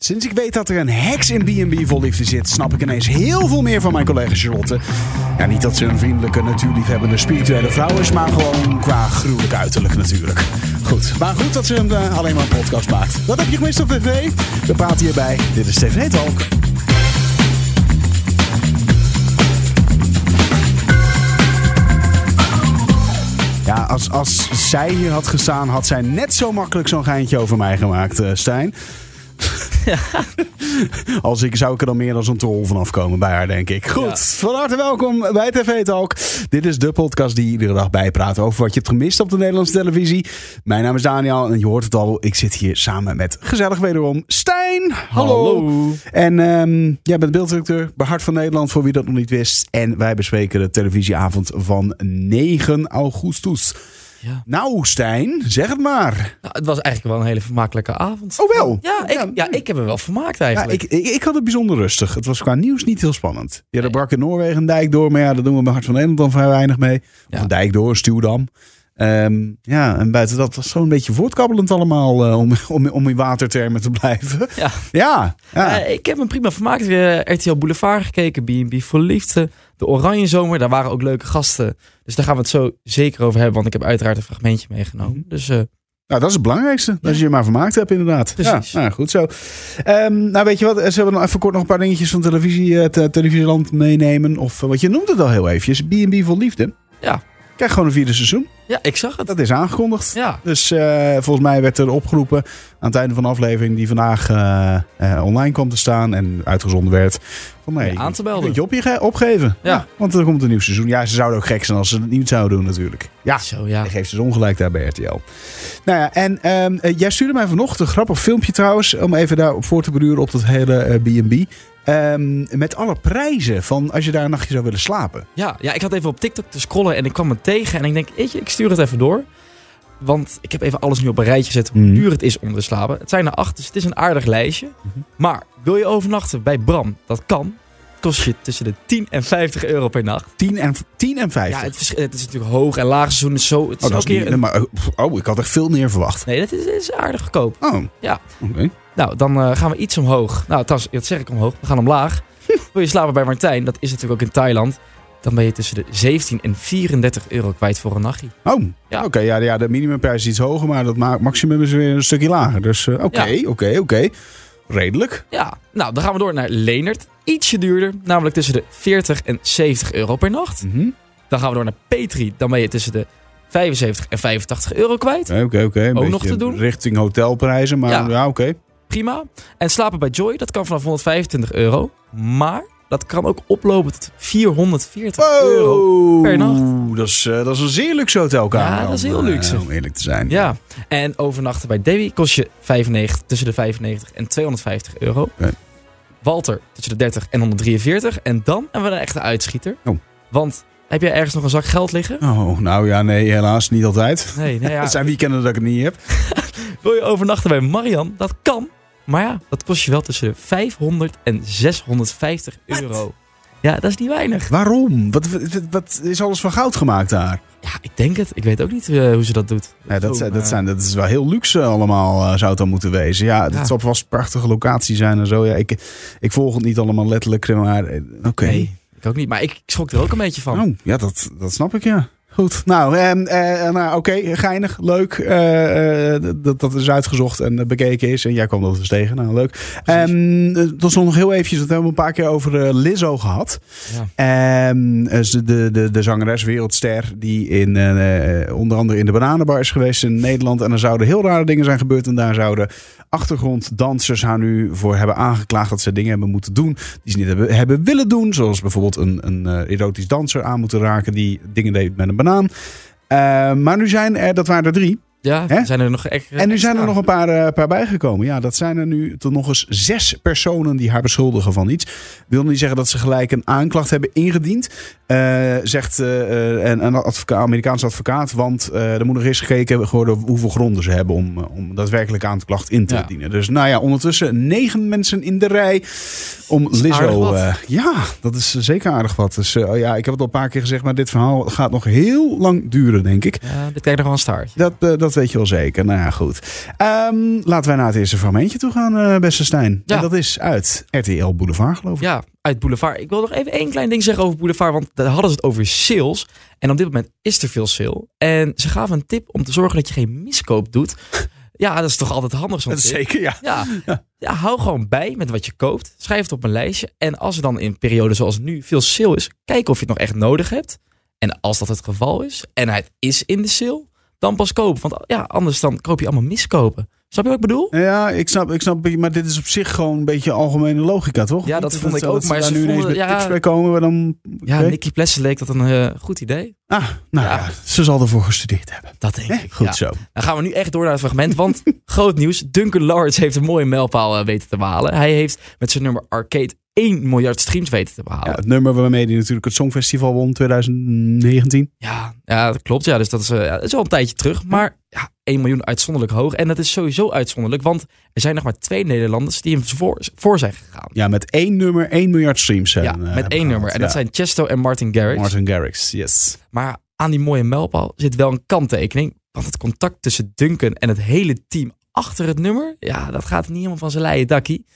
Sinds ik weet dat er een heks in B&B vol liefde zit, snap ik ineens heel veel meer van mijn collega Charlotte. Ja, niet dat ze een vriendelijke, natuurliefhebbende, spirituele vrouw is, maar gewoon qua gruwelijk uiterlijk natuurlijk. Goed, maar goed dat ze hem eh, alleen maar een podcast maakt. Wat heb je gemist op tv? We praten hierbij. Dit is TV Talk. Ja, als, als zij hier had gestaan, had zij net zo makkelijk zo'n geintje over mij gemaakt, eh, Stijn. Als ik zou ik er dan meer dan zo'n tol vanaf komen bij haar, denk ik. Goed, Ja. van harte welkom bij TV Talk. Dit is de podcast die iedere dag bijpraat over wat je hebt gemist op de Nederlandse televisie. Mijn naam is Daniel en je hoort het al, ik zit hier samen met gezellig wederom Stijn. Hallo. En ehm, jij bent beelddirecteur bij Hart van Nederland, voor wie dat nog niet wist. En wij bespreken de televisieavond van 9 augustus. Ja. Nou, Stijn, zeg het maar. Nou, het was eigenlijk wel een hele vermakelijke avond. Oh, wel? Ja, ik, ja. ik heb me wel vermaakt Ja, eigenlijk. ik, ik, ik had het bijzonder rustig. Het was qua nieuws niet heel spannend. Ja, er brak in Noorwegen een dijk door. Maar ja, daar doen we bij Hart van Nederland dan vrij weinig mee. Of Ja. een dijk door, een stuwdam. Ehm, ja, en buiten dat was zo'n beetje voortkabbelend allemaal. eh, om, om, om in watertermen te blijven. Ja. Ja, ja. Eh, ik heb me prima vermaakt. RTL Boulevard gekeken, B&B voor Liefde, de Oranje Zomer. Daar waren ook leuke gasten. Dus daar gaan we het zo zeker over hebben, want ik heb uiteraard een fragmentje meegenomen. Dus eh, Nou, dat is het belangrijkste. Dat je je maar vermaakt hebt, inderdaad. Precies. Ja, nou, goed zo. Ehm, nou, weet je wat? Ze hebben dan even kort nog een paar dingetjes van televisie, te- televisieland meenemen. Of wat je noemde het al heel eventjes. B&B voor Liefde. Ja. Krijg gewoon een vierde seizoen. Ja, ik zag het. Dat is aangekondigd. Ja, Dus eh, volgens mij werd er opgeroepen aan het einde van de aflevering die vandaag eh, eh, online kwam te staan en uitgezonden werd. Van nee, aan te melden. Kun je op je ge- opgeven. Ja. Want er komt een nieuw seizoen. Ja, ze zouden ook gek zijn als ze het niet zouden doen natuurlijk. Ja, zo ja. geeft ze ongelijk daar bij RTL. Nou ja, en ehm, eh, jij stuurde mij vanochtend een grappig filmpje trouwens. Om even daarop voor te beduren op dat hele B&B. Ehm, met alle prijzen van als je daar een nachtje zou willen slapen. Ja, ja, ik had even op TikTok te scrollen en ik kwam het tegen. En ik denk, weet je, ik stuur het even door. Want ik heb even alles nu op een rijtje gezet hoe Mhm. duur het is om te slapen. Het zijn er acht, dus het is een aardig lijstje. Mhm. Maar wil je overnachten bij Bram? Dat kan. Kost je tussen de 10 en 50 euro per nacht. 10 en, 10 en 50. Ja, het, vers- het is natuurlijk hoog en laag seizoen is zo. Het is oh, dat is niet, een- maar, eh, oh, ik had echt veel meer verwacht. Nee, dat is, dat is aardig goedkoop. Oh, Ja. Oké. Nou, dan eh, gaan we iets omhoog. Nou, trouwens, dat zeg ik omhoog. We gaan omlaag. Wil je slapen bij Martijn? Dat is natuurlijk ook in Thailand. Dan ben je tussen de 17 en 34 euro kwijt voor een nachtje. Oh, Ja. oké. ja, ja, de minimumprijs is iets hoger, maar dat ma- maximum is weer een stukje lager. Dus eh, oké, oké, oké. Redelijk. Ja, nou, dan gaan we door naar Leendert. Ietsje duurder, namelijk tussen de 40 en 70 euro per nacht. Mhm. Dan gaan we door naar Petri. Dan ben je tussen de 75 en 85 euro kwijt. Oké, oké, Ook nog te doen? Richting hotelprijzen, maar ja, Ja. oké. Prima. En slapen bij Joy, dat kan vanaf 125 euro. Maar dat kan ook oplopen tot 440 euro. per nacht. Dat is, eh, dat is een zeer luxe hotelkamer. Ja, dat is heel eh, luxe. Om eerlijk te zijn. Ja, en overnachten bij Debbie kost je 95, tussen de 95 en 250 euro. Oké. Walter tussen de 30 en 143. En dan hebben we een echte uitschieter. Oh. Want heb jij ergens nog een zak geld liggen? Oh, nou ja, nee, helaas. Niet altijd. Nee, nou ja. Het zijn weekenden dat ik het niet heb. Wil je overnachten bij Marian? Dat kan. Maar ja, dat kost je wel tussen de 500 en 650 euro. Ja, dat is niet weinig. Waarom? Wat, wat, wat is alles van goud gemaakt daar? Ja, ik denk het. Ik weet ook niet eh, hoe ze dat doet. Ja, dat, zijn, dat, maar- zijn, dat is wel heel luxe allemaal, eh, zou het dan moeten wezen. Ja, het Ja. zal vast een prachtige locatie zijn en zo. Ja, ik, ik volg het niet allemaal letterlijk, maar eh, oké. Nee, ik ook niet. Maar ik, ik schrok er ook een beetje van. Oh, ja, dat, dat snap ik, ja. Goed. Nou, ehm, eh, nou oké, geinig, leuk. eh, eh, dat, dat is uitgezocht en eh, bekeken is. En jij kwam dat dus tegen. Nou, leuk. Ehm tot nog heel eventjes, dat hebben we een paar keer over eh, Lizzo gehad. Ja. Ehm, eh, de, de, de zangeres, wereldster, die in, eh, eh, onder andere in de Bananenbar is geweest in Nederland. En er zouden heel rare dingen zijn gebeurd. En daar zouden achtergronddansers haar nu voor hebben aangeklaagd dat ze dingen hebben moeten doen die ze niet hebben, hebben willen doen. Zoals bijvoorbeeld een, een eh, erotisch danser aan moeten raken die dingen deed met een banaan. Eh, maar nu zijn er, dat waren er drie. Ja, Hè? zijn er nog extra. En nu zijn er nog een paar, eh, paar bijgekomen. Ja, dat zijn er nu tot nog eens zes personen die haar beschuldigen van iets. Wil niet zeggen dat ze gelijk een aanklacht hebben ingediend. eh, zegt eh, een, een advoca- Amerikaanse advocaat. Want eh, er moet nog eens gekeken worden hoeveel gronden ze hebben om, eh, om daadwerkelijk aanklacht in te Ja. dienen. Dus nou ja, ondertussen negen mensen in de rij om aardig Lizzo. wat. eh, ja, dat is zeker aardig wat. Dus eh, ja, ik heb het al een paar keer gezegd, maar dit verhaal gaat nog heel lang duren, denk ik. Ja, dit krijgt nog wel een staartje. Dat, eh, dat dat weet je wel zeker. Nou ja, goed. Ehm, laten wij naar het eerste fragmentje toe gaan, eh, beste Stijn. Ja. En dat is uit RTL Boulevard, geloof ik. Ja, uit Boulevard. Ik wil nog even één klein ding zeggen over Boulevard, want daar hadden ze het over sales. En op dit moment is er veel sale. En ze gaven een tip om te zorgen dat je geen miskoop doet. Ja, dat is toch altijd handig zo'n zeker, ja. Ja. ja, hou gewoon bij met wat je koopt. Schrijf het op een lijstje. En als er dan in perioden zoals nu veel sale is, kijk of je het nog echt nodig hebt. En als dat het geval is, en het is in de sale, dan pas kopen. Want ja, anders dan koop je allemaal miskopen. Snap je wat ik bedoel? Ja, ik snap, ik snap, maar dit is op zich gewoon een beetje algemene logica, toch? Ja, dat vond ik dat ook, maar ze nu ineens met ja. tips bij komen, dan... Ja. Nicky Plessen leek dat een eh, goed idee. Ah, nou ja. Ja. ze zal ervoor gestudeerd hebben. Dat denk ik. Goed ja. zo. Dan gaan we nu echt door naar het fragment. Want groot nieuws. Duncan Lawrence heeft een mooie mijlpaal eh, weten te behalen. Hij heeft met zijn nummer Arcade 1 miljard streams weten te behalen. Ja, het nummer waarmee hij natuurlijk het Songfestival won 2019. Ja, ja, dat klopt. Ja, dus dat is, eh, ja, dat is al een tijdje terug. Maar ja, 1 miljoen uitzonderlijk hoog. En dat is sowieso uitzonderlijk. Want er zijn nog maar twee Nederlanders die hem voor, voor zijn gegaan. Ja, met één nummer 1 miljard streams. zijn, Ja, eh, met één gehad. nummer. En dat Ja. zijn Chesto en Martin Garrix. Martin Garrix, yes. Maar aan die mooie mijlpaal zit wel een kanttekening. Want het contact tussen Duncan en het hele team achter het nummer... Ja, dat gaat niet helemaal van zijn leien dakkie.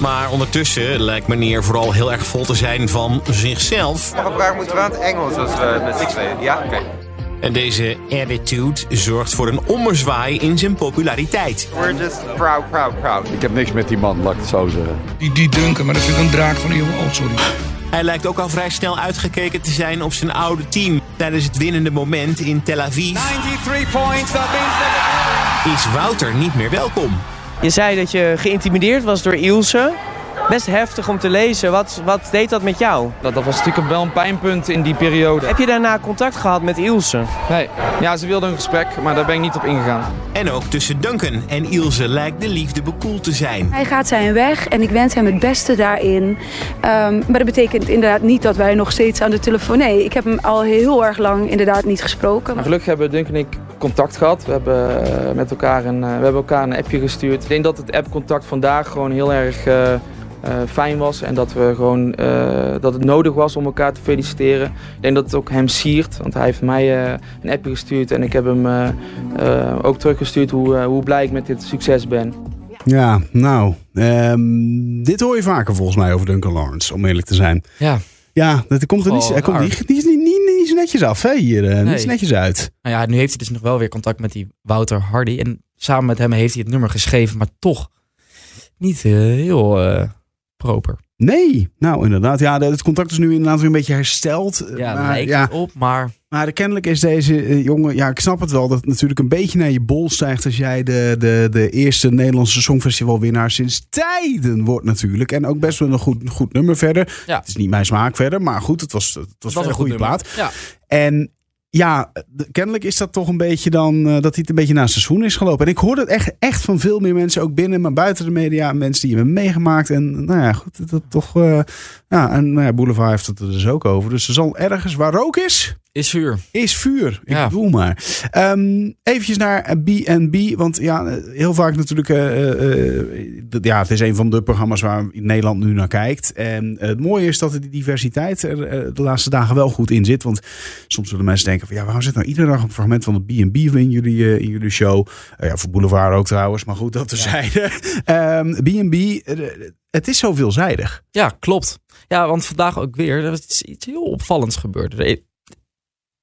Maar ondertussen lijkt meneer vooral heel erg vol te zijn van zichzelf. Mag een vraag moeten we aan het Engels als we met z'n tweeën? Ja? Oké. En deze attitude zorgt voor een ommezwaai in zijn populariteit. We're just proud, proud, proud. Ik heb niks met die man, laat ik het zo zeggen. Die, die Duncan, maar dat vind ik een draak van een jongen. Oh, sorry. Hij lijkt ook al vrij snel uitgekeken te zijn op zijn oude team. Tijdens het winnende moment in Tel Aviv 93 points, that means that... is Wouter niet meer welkom. Je zei dat je geïntimideerd was door Ilse. Best heftig om te lezen. Wat, wat deed dat met jou? Dat, dat was natuurlijk wel een pijnpunt in die periode. Heb je daarna contact gehad met Ilse? Nee, ja, ze wilde een gesprek, maar daar ben ik niet op ingegaan. En ook tussen Duncan en Ilse lijkt de liefde bekoeld te zijn. Hij gaat zijn weg en ik wens hem het beste daarin. Ehm, maar dat betekent inderdaad niet dat wij nog steeds aan de telefoon... Nee, ik heb hem al heel erg lang inderdaad niet gesproken. Maar gelukkig hebben Dunk en ik contact gehad. We hebben, eh, met elkaar een, eh, we hebben elkaar een appje gestuurd. Ik denk dat het appcontact vandaag gewoon heel erg eh, fijn was. En dat, we gewoon, eh, dat het nodig was om elkaar te feliciteren. Ik denk dat het ook hem siert. Want hij heeft mij eh, een appje gestuurd. En ik heb hem eh, eh, ook teruggestuurd hoe, eh, hoe blij ik met dit succes ben. Ja, nou, ehm, dit hoor je vaker volgens mij over Duncan Lawrence, om eerlijk te zijn. Ja, Ja, dat komt er niet, hij komt raar. niet, niet, niet, niet, niet zo netjes af, hè, hier. eh, Nee. Niet zo netjes uit. nou ja, nu heeft hij dus nog wel weer contact met die Wouter Hardy. En samen met hem heeft hij het nummer geschreven. Maar toch niet eh, heel eh, proper. Nee, nou inderdaad. Ja, het contact is nu inderdaad weer een beetje hersteld. Ja, maar, lijkt ja, het op, maar... maar kennelijk is deze eh, jongen... Ja, ik snap het wel dat het natuurlijk een beetje naar je bol stijgt... als jij de, de, de eerste Nederlandse Songfestivalwinnaar sinds tijden wordt natuurlijk. En ook best wel een goed, goed nummer verder. Ja. Het is niet mijn smaak verder, maar goed, het was, het was, wel een goede plaat. Ja. En ja, kennelijk is dat toch een beetje dan eh, dat hij het een beetje het seizoen is gelopen. En ik hoor het echt, echt van veel meer mensen, ook binnen, maar buiten de media, mensen die hebben meegemaakt. En nou ja, goed, dat, toch. eh, ja, en nou ja, Boulevard heeft het er dus ook over. Dus er zal ergens waar rook is, Is vuur. is vuur. Ik Ja. bedoel maar. Ehm eventjes naar B&B. Want ja, eh, heel vaak natuurlijk... eh, eh, ja, het is een van de programma's waar Nederland nu naar kijkt. En het mooie is dat die diversiteit er de laatste dagen wel goed in zit. Want soms zullen mensen denken van... Ja, waarom zit nou iedere dag een fragment van de B&B in jullie, in jullie show? Ja, voor Boulevard ook trouwens. Maar goed, dat terzijde. Ehm B&B, eh, het is zo veelzijdig. Ja, klopt. Ja, want vandaag ook weer. Er is iets heel opvallends gebeurd.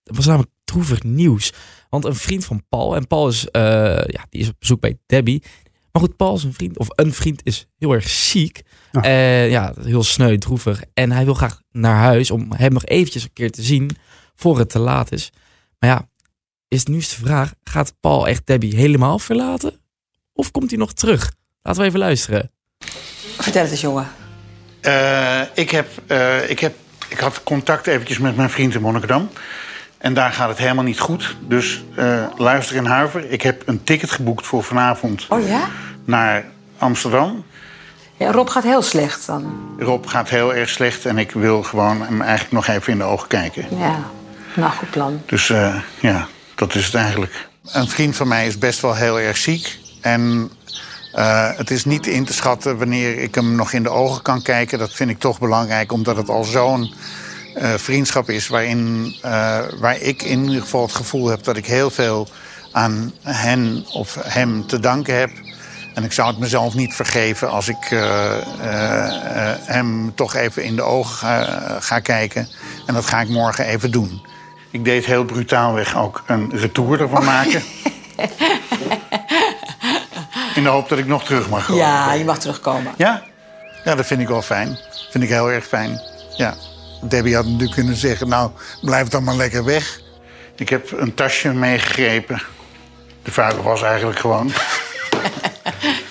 Er was namelijk droevig nieuws. Want een vriend van Paul, en Paul is, eh, ja, die is op bezoek bij Debbie. Maar goed, Paul is een vriend, of een vriend is heel erg ziek. Ja. Eh, ja, heel sneu, droevig. En hij wil graag naar huis om hem nog eventjes een keer te zien voor het te laat is. Maar ja, is nu de vraag, gaat Paul echt Debbie helemaal verlaten? Of komt hij nog terug? Laten we even luisteren. Vertel het eens, jongen. Eh, ik, heb, eh, ik, heb, ik had contact eventjes met mijn vriend in Monnikendam. En daar gaat het helemaal niet goed. Dus eh, luister en huiver. Ik heb een ticket geboekt voor vanavond Oh ja? naar Amsterdam. Ja, Rob gaat heel slecht dan. Rob gaat heel erg slecht en ik wil gewoon hem eigenlijk nog even in de ogen kijken. Ja, nou goed plan. Dus eh, ja, dat is het eigenlijk. Een vriend van mij is best wel heel erg ziek. En eh, het is niet in te schatten wanneer ik hem nog in de ogen kan kijken. Dat vind ik toch belangrijk, omdat het al zo'n eh, vriendschap is... Waarin, eh, waar ik in ieder geval het gevoel heb dat ik heel veel aan hen of hem te danken heb. En ik zou het mezelf niet vergeven als ik eh, hem toch even in de ogen ga, ga kijken. En dat ga ik morgen even doen. Ik deed heel brutaalweg ook een retour ervan maken. In de hoop dat ik nog terug mag komen. Ja, je mag terugkomen. Ja? Ja, dat vind ik wel fijn. Vind ik heel erg fijn. Ja. Debbie had natuurlijk kunnen zeggen, nou, blijf dan maar lekker weg. Ik heb een tasje meegegrepen. De vuile was eigenlijk gewoon.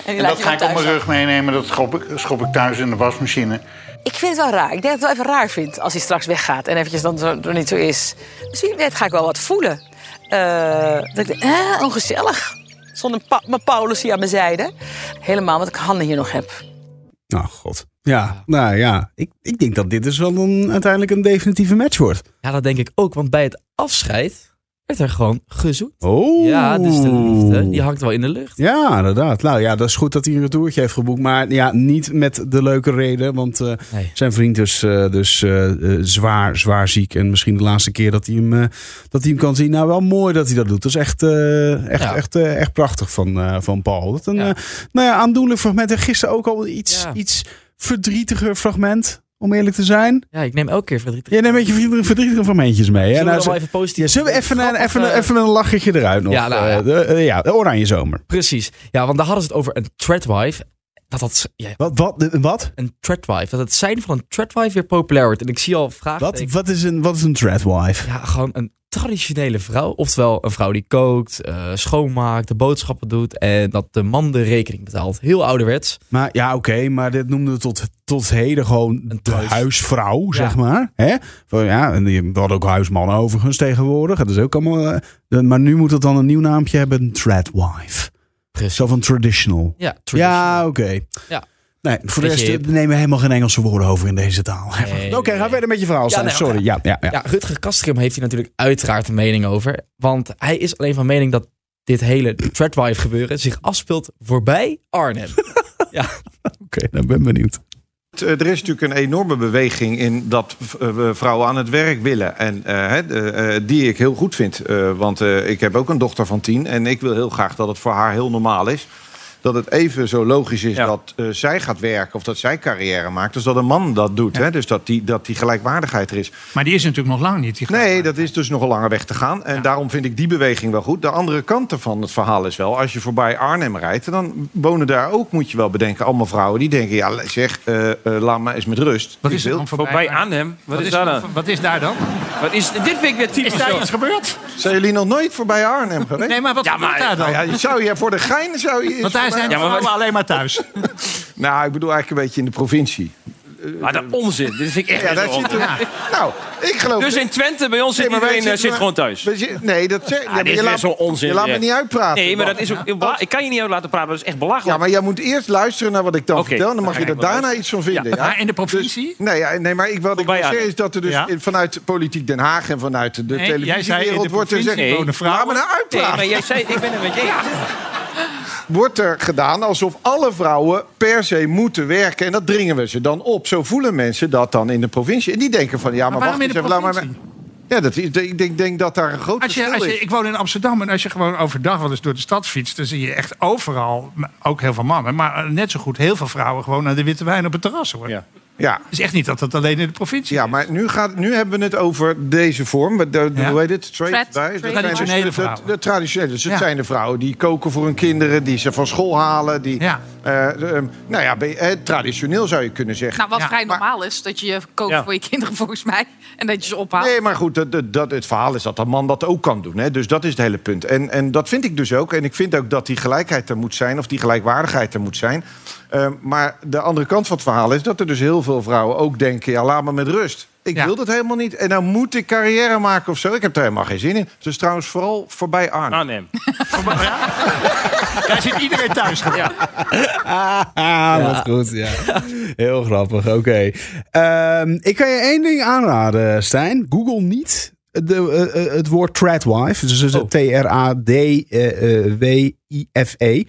En, En dat ga ik op mijn rug meenemen. Dat schop ik, schop ik thuis in de wasmachine. Ik vind het wel raar. Ik denk dat ik het wel even raar vind als hij straks weggaat en eventjes dan zo, er niet zo is. Dus wie weet ga ik wel wat voelen. Eh, dat ik denk, eh, ongezellig. Zonder pa mijn Paulus hier aan mijn zijde. Helemaal omdat ik handen hier nog heb. Oh god. Ja, nou ja. Ik, ik denk dat dit dus wel een, uiteindelijk een definitieve match wordt. Ja, dat denk ik ook. Want bij het afscheid werd er gewoon gezoet. Oh. Ja, dus de liefde, die hangt wel in de lucht. Ja, inderdaad. Nou ja, dat is goed dat hij een retourtje heeft geboekt. Maar ja, niet met de leuke reden. Want eh, Nee. zijn vriend is eh, dus eh, zwaar, zwaar ziek. En misschien de laatste keer dat hij hem, dat hij hem kan zien. Nou, wel mooi dat hij dat doet. Dat is echt, eh, echt, Ja. echt, echt prachtig van, eh, van Paul. Dat een Ja. nou ja, aandoenlijk fragment. En gisteren ook al iets, Ja. iets verdrietiger fragment. Om eerlijk te zijn. Ja, ik neem elke keer verdriet. Jij neemt een beetje verdrietige, verdrietige fragmentjes mee. Zullen we Nou, wel even positief... ja, zullen we even een, even, een- eh, even een lachje eruit nog? Ja, nou ja. Eh, de, eh, ja, de oranje zomer. Precies. Ja, want daar hadden ze het over een threadwife. Dat dat... Ja, Wat? wat, wat? een threadwife. Dat het zijn van een threadwife weer populair wordt. En ik zie al vragen. Wat, wat, is een, wat is een threadwife? Ja, gewoon een traditionele vrouw. Oftewel een vrouw die kookt, eh, schoonmaakt, de boodschappen doet. En dat de man de rekening betaalt. Heel ouderwets. Maar ja, oké, maar dit noemden we tot, tot heden gewoon Een de huisvrouw, Ja. zeg maar. Hè? Ja, en die- hadden ook huismannen overigens tegenwoordig. Dat is ook allemaal. eh, maar nu moet het dan een nieuw naampje hebben: een threadwife. Precies. Zo van traditional. Ja, traditional. Ja, oké. Ja. Nee, voor de rest hip. eh, nemen we helemaal geen Engelse woorden over in deze taal. Nee, oké, ga verder met je verhaal. Ja, Stijn. nee, Sorry. Ja, ja, ja. Ja, Rutger Kastrium heeft hier natuurlijk uiteraard een mening over. Want hij is alleen van mening dat dit hele threadwife gebeuren zich afspeelt voorbij Arnhem. ja, Oké, dan ben ik benieuwd. Eh, Er is natuurlijk een enorme beweging in dat eh, we vrouwen aan het werk willen. En eh, die ik heel goed vind. Want ik heb ook een dochter van tien. En ik wil heel graag dat het voor haar heel normaal is. Dat het even zo logisch is dat eh, zij gaat werken of dat zij carrière maakt. als dat een man dat doet. Hè? Dus dat die, dat die gelijkwaardigheid er is. Maar die is natuurlijk nog lang niet. Die Nee, dat is dus nog een lange weg te gaan. En daarom vind ik die beweging wel goed. De andere kant van het verhaal is wel... als je voorbij Arnhem rijdt... dan wonen daar ook, moet je wel bedenken... allemaal vrouwen die denken... ja, zeg, eh, eh, laat me eens met rust. Wat is er dan voorbij? Voorbij Arnhem? Wat, is daar dan? Wat is daar dan? Wat is, dit vind ik weer typisch. Is daar zo. iets gebeurd? Zijn jullie nog nooit voorbij Arnhem geweest? Nee, maar wat Ja, maar- daar dan? Nou ja, je zou je voor de gein zou je zijn Ja, maar alleen maar thuis. Nou, ik bedoel eigenlijk een beetje in de provincie. Maar dat onzin. Dit vind ik echt Ja, daar onzin. Nou, ik geloof... Dus in Twente, bij ons zit Nee, iedereen eh, zit gewoon thuis. Nee, dat zeg, ja, maar dit is je weer laat, zo'n onzin, Je laat me niet uitpraten. Nee, maar dat is ook... Ik kan je niet uit laten praten, dat is echt belachelijk. Ja, maar jij moet eerst luisteren naar wat ik dan vertel. Dan mag je er daarna iets van vinden. Ja. Maar in de provincie? Nee, ja, nee, maar ik, wat ik wil zeggen is dat er dus vanuit politiek Den Haag en vanuit de Nee, televisiewereld wordt er gezegd... Laat me nou Nee, uitpraten. maar jij zei... Ik ben het met je eens. Wordt er gedaan alsof alle vrouwen per se moeten werken. En dat dringen we ze dan op. Zo voelen mensen dat dan in de provincie. En die denken van, ja, maar, wacht eens even. Laat maar, ja, dat, ik denk, denk dat daar een groot Als je, verschil als je, is. ik woon in Amsterdam en als je gewoon overdag wel eens door de stad fietst... dan zie je echt overal, ook heel veel mannen... maar net zo goed heel veel vrouwen gewoon naar de witte wijn op het terras. Hoor. Ja. Ja. Het is echt niet dat het alleen in de provincie Ja, maar nu, gaat, nu hebben we het over deze vorm. De, de, Ja. Hoe heet het? Trade? Dat dus Traditionele de- vrouwen. De, de traditionele. Dus het Ja. zijn de vrouwen die koken voor hun kinderen, die ze van school halen. Die, Ja. eh, ehm, nou ja, eh, traditioneel zou je kunnen zeggen. Nou, wat Ja, vrij maar- normaal is, dat je kookt Ja. voor je kinderen volgens mij. En dat je ze ophaalt. Nee, maar goed, dat, dat, dat, het verhaal is dat een man dat ook kan doen. Hè? Dus dat is het hele punt. En, en dat vind ik dus ook. En ik vind ook dat die gelijkheid er moet zijn, of die gelijkwaardigheid er moet zijn. Ehm, maar de andere kant van het verhaal is dat er dus heel veel vrouwen ook denken: ja, laat me met rust. Ik Ja. wil dat helemaal niet. En dan moet ik carrière maken of zo. Ik heb er helemaal geen zin in. Dus trouwens vooral voorbij Arnhem. Arnhem. Daar zit iedereen thuis. Ja. Ah, wat goed, ja. Heel grappig, oké. Ehm, ik kan je één ding aanraden, Stijn. Google niet de, eh, eh, het woord tradwife. Dus het is Oh. T-R-A-D-W-I-F-E.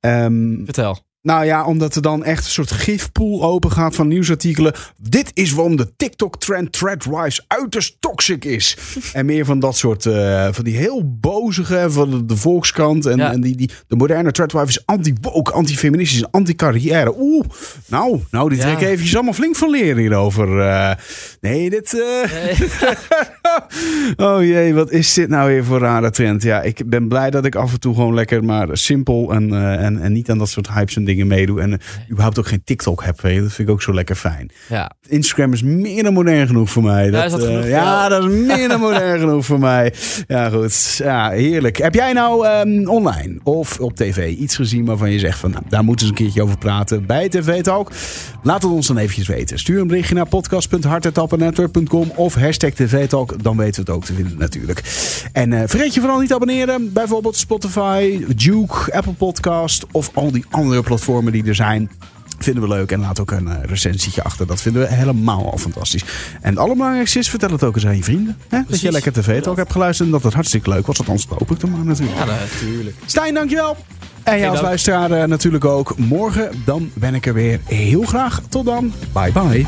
Ehm, vertel. Nou ja, omdat er dan echt een soort gifpool open gaat van nieuwsartikelen. Dit is waarom de TikTok-trend Threadwise uiterst toxic is. en meer van dat soort, eh, van die heel bozige van de, Volkskrant. En, Ja. en die, die, de moderne Threadwife is anti-woke, anti-feministisch en anti-carrière. Oeh, nou, nou, die Ja. trek ik eventjes allemaal flink van leren hierover. eh. nee, dit... eh, oh jee, wat is dit nou weer voor rare trend? Ja, ik ben blij dat ik af en toe gewoon lekker maar simpel en, en, en niet aan dat soort hypes en dingen meedoe. En eh, überhaupt ook geen TikTok heb. weet je. Dat vind ik ook zo lekker fijn. Ja. Instagram is meer dan modern genoeg voor mij. Ja, is dat eh, genoeg voor ja, jou? dat is meer dan modern genoeg voor mij. Ja, goed. Ja, heerlijk. Heb jij nou ehm, online of op tv iets gezien waarvan je zegt van nou, daar moeten eens een keertje over praten bij TV Talk? Laat het ons dan eventjes weten. Stuur een berichtje naar podcast.hartetappenetwerk.com of hashtag TV Talk. Dan weten we het ook te vinden natuurlijk. En eh, vergeet je vooral niet te abonneren. Bijvoorbeeld Spotify, Duke, Apple Podcast of al die andere platformen die er zijn. Vinden we leuk en laat ook een eh, recensietje achter. Dat vinden we helemaal al fantastisch. En het allerbelangrijkste is, vertel het ook eens aan je vrienden. Hè? Dat je lekker tv-talk hebt geluisterd en dat het hartstikke leuk was. Althans, dat hoop ik dan maar natuurlijk. Ja, natuurlijk. Stijn, dankjewel. En jij als luisteraar eh, natuurlijk ook. Morgen dan ben ik er weer heel graag. Tot dan. Bye bye.